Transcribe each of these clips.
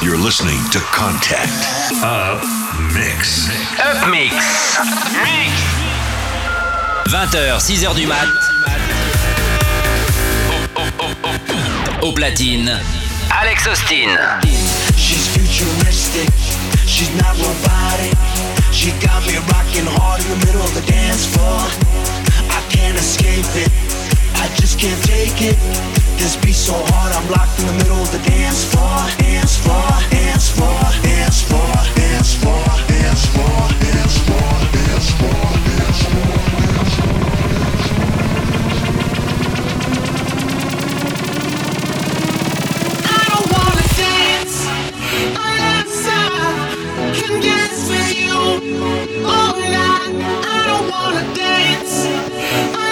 You're listening to Contact. Up Mix. Up Mix. Mix. 20h, 6h du mat. Au platine, Alex Austin. She's futuristic. She's not robotic. She got me rocking hard in the middle of the dance floor. I can't escape it. I just can't take it. This beat so hard, I'm locked in the middle of the dance floor, dance floor, dance floor, dance floor, dance floor, dance floor, dance floor, dance floor, dance floor, dance floor. Can dance with you oh, all night. I don't wanna dance. I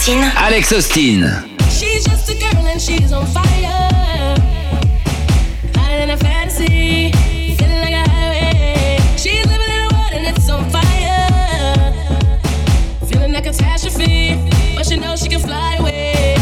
platine. Alex Austin. She's just a girl and she's on fire. Higher than a fantasy. Feeling like a highway. She's living in a world and it's on fire. Feeling like a catastrophe. But she knows she can fly away.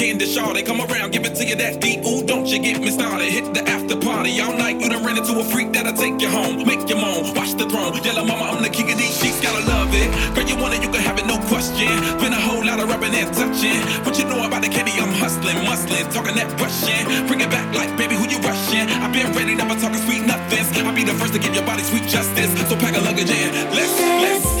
I candy shawty, come around, give it to you that deep. Ooh, don't you get me started. Hit the after party all night. You done ran into a freak that'll take you home, make you moan, watch the throne. Yellow mama, I'm the king of these sheets, gotta love it. Girl, you want it, you can have it, no question. Been a whole lot of rubbing and touching. What you know about the candy? I'm hustling, muscling, talking that question. Bring it back like, baby, who you rushing? I've been ready, never talking sweet nothings. I'll be the first to give your body sweet justice. So pack a luggage in, let's, let's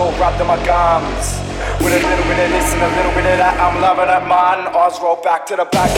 soul wrapped in my gums. With a little bit of this and a little bit of that, I'm loving it, man. Oz roll back to the back.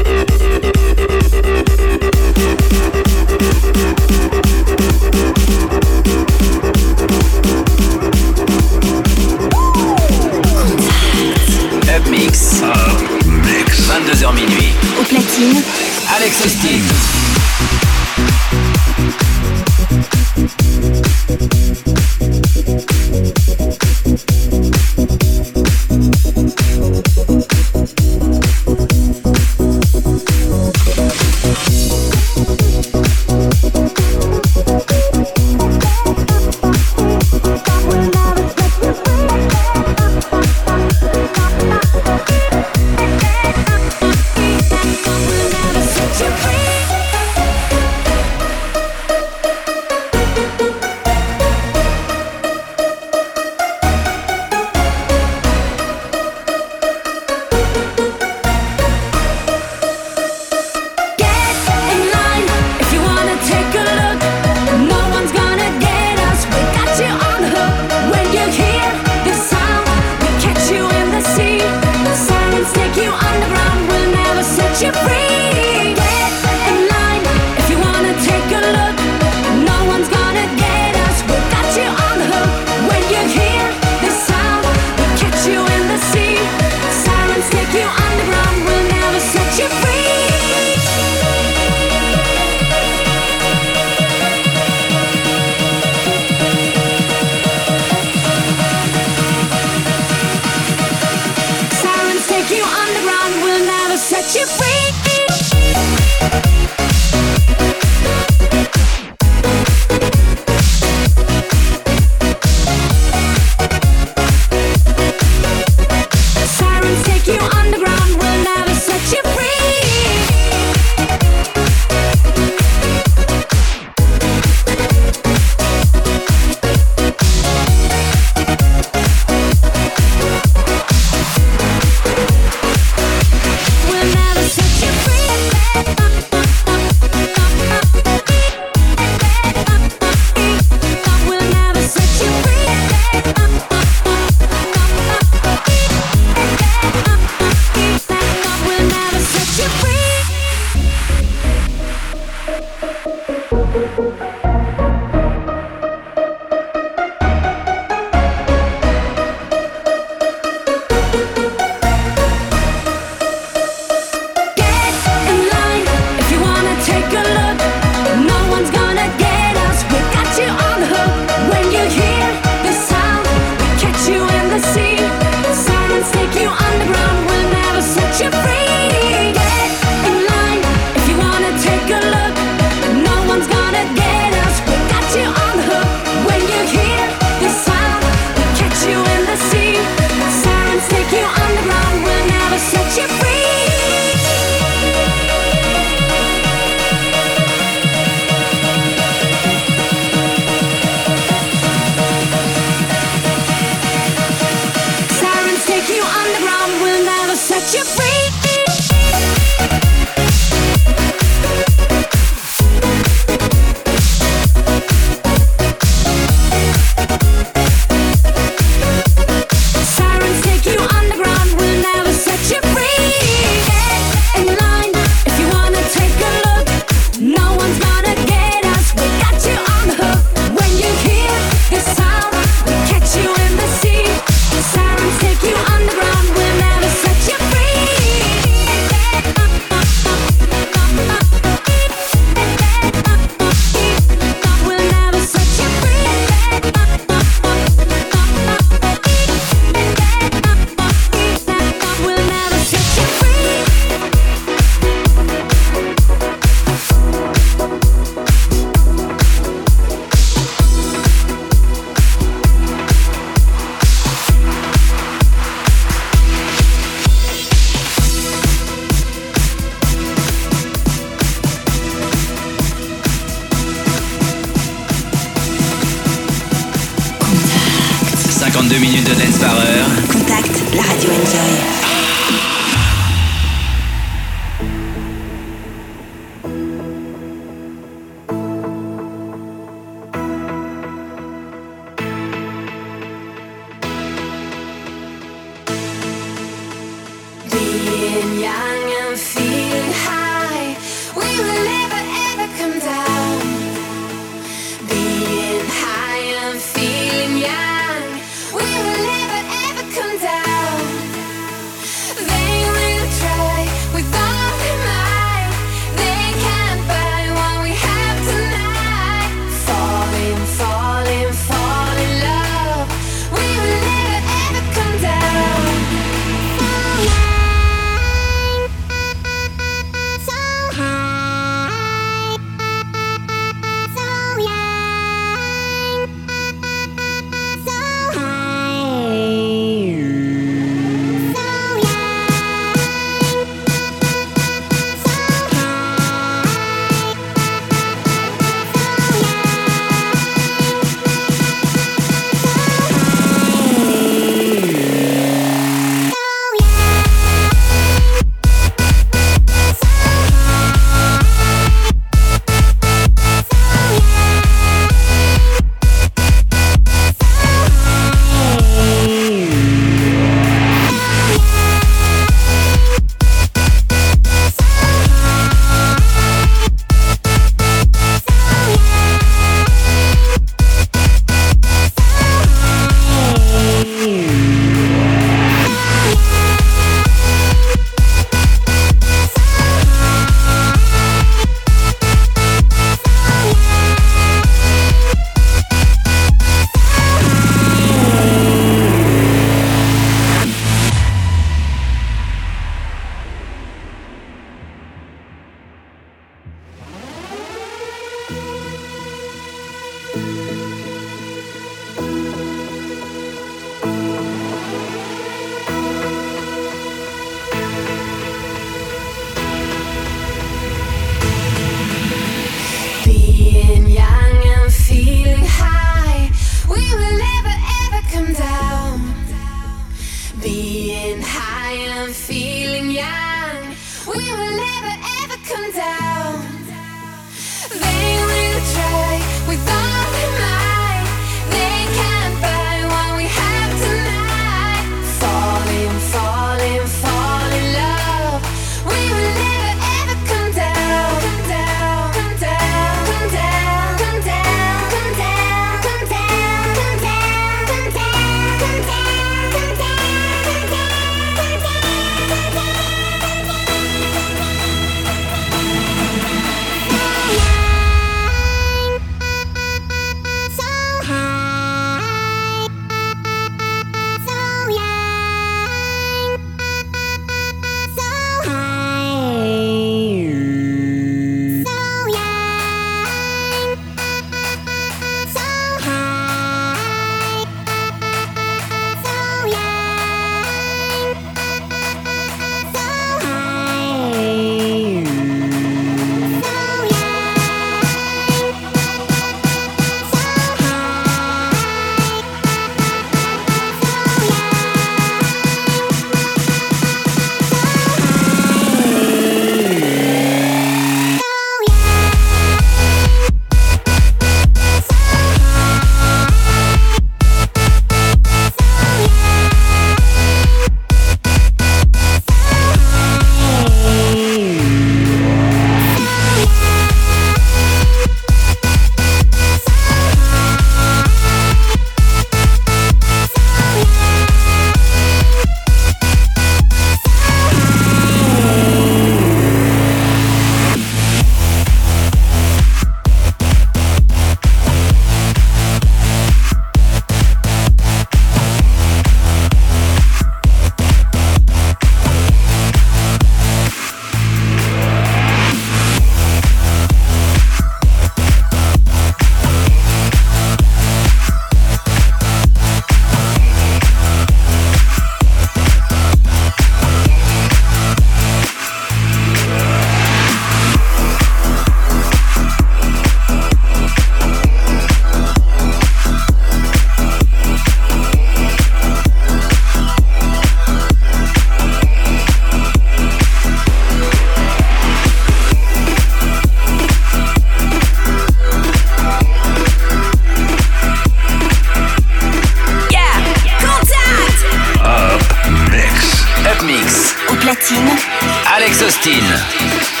Sostin.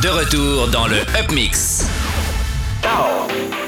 De retour dans le Up Mix. Alex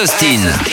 Austin.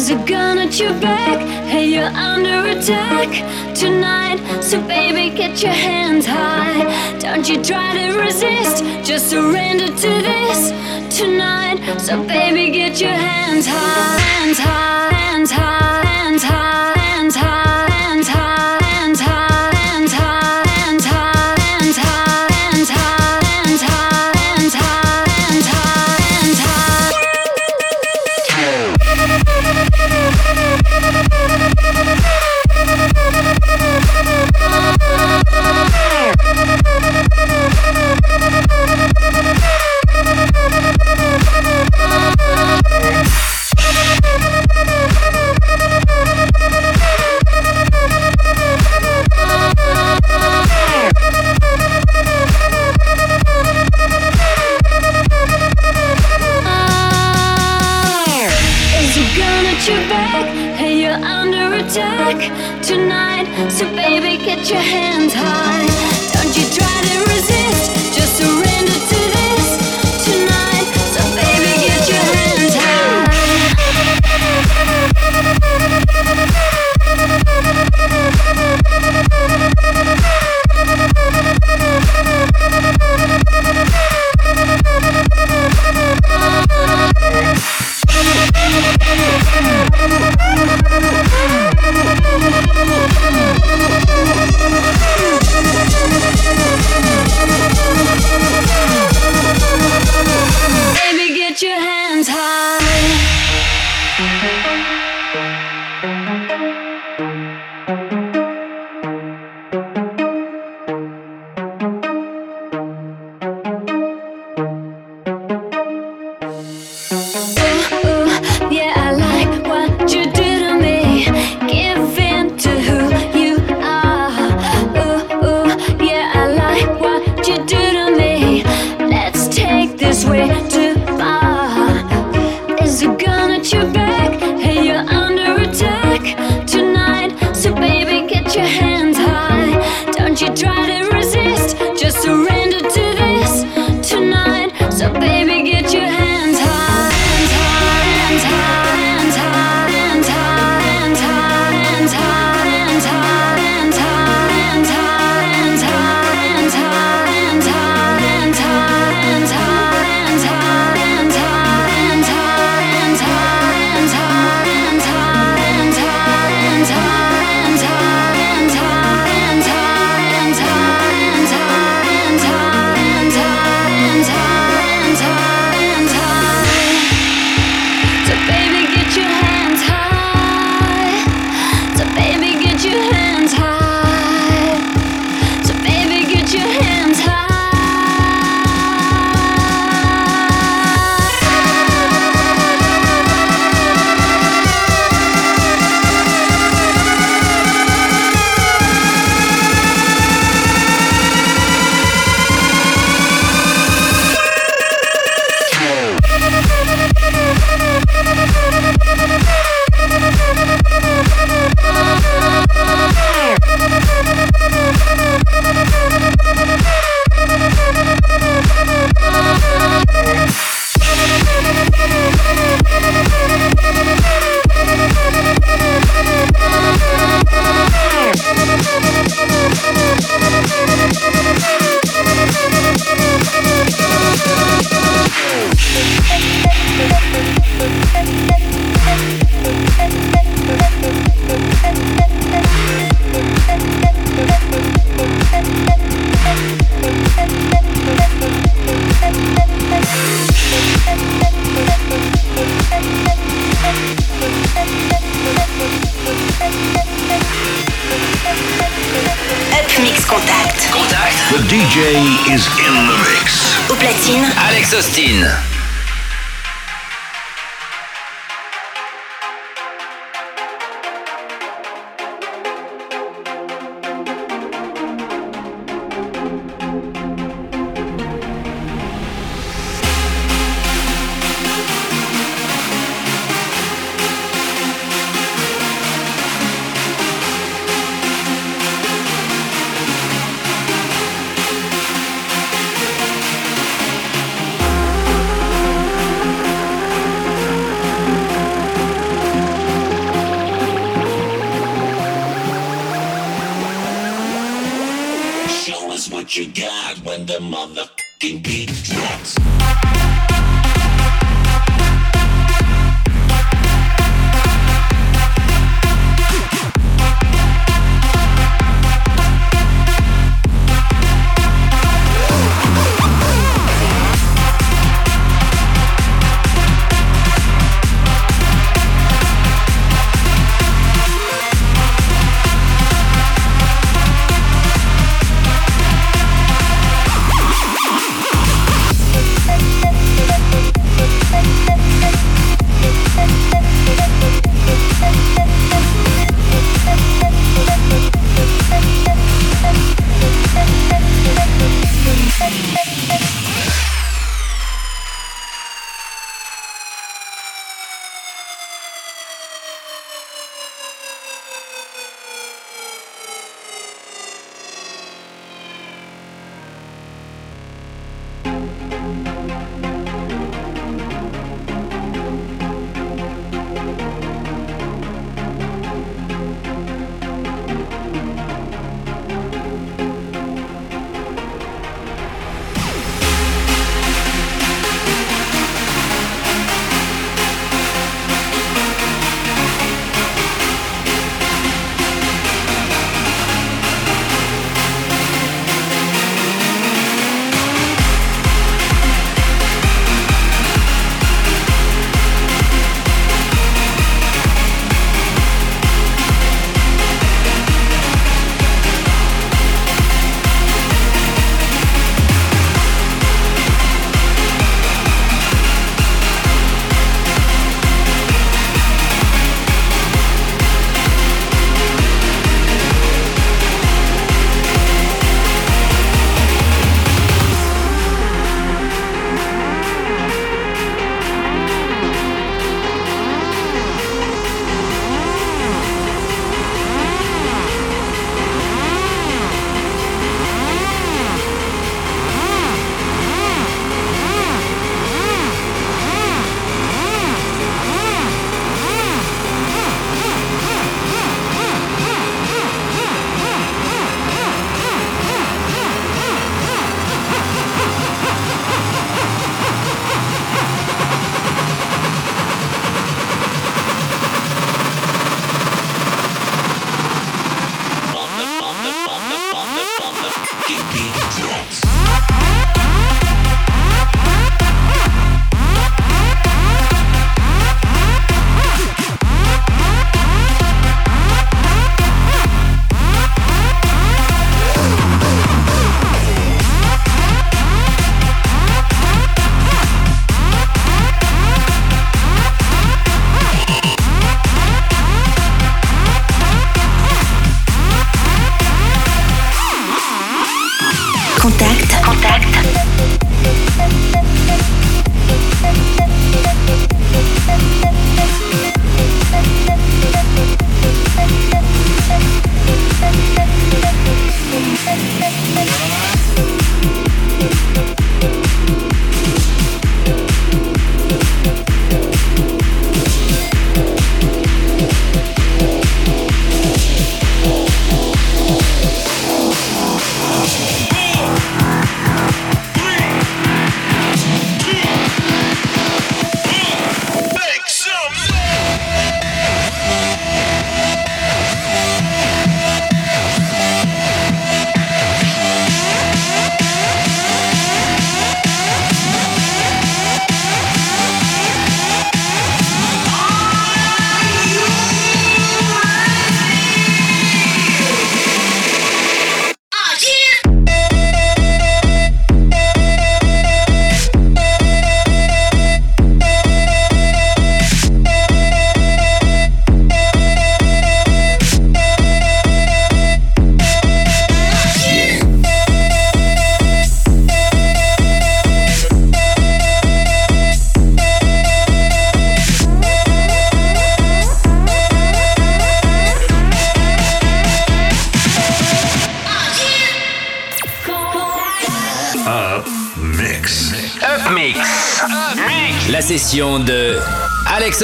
Is a gun at your back? Hey, you're under attack tonight. So, baby, get your hands high. Don't you try to resist, just surrender to this tonight. So baby, get your hands high, hands high, hands high, hands high,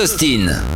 Austin.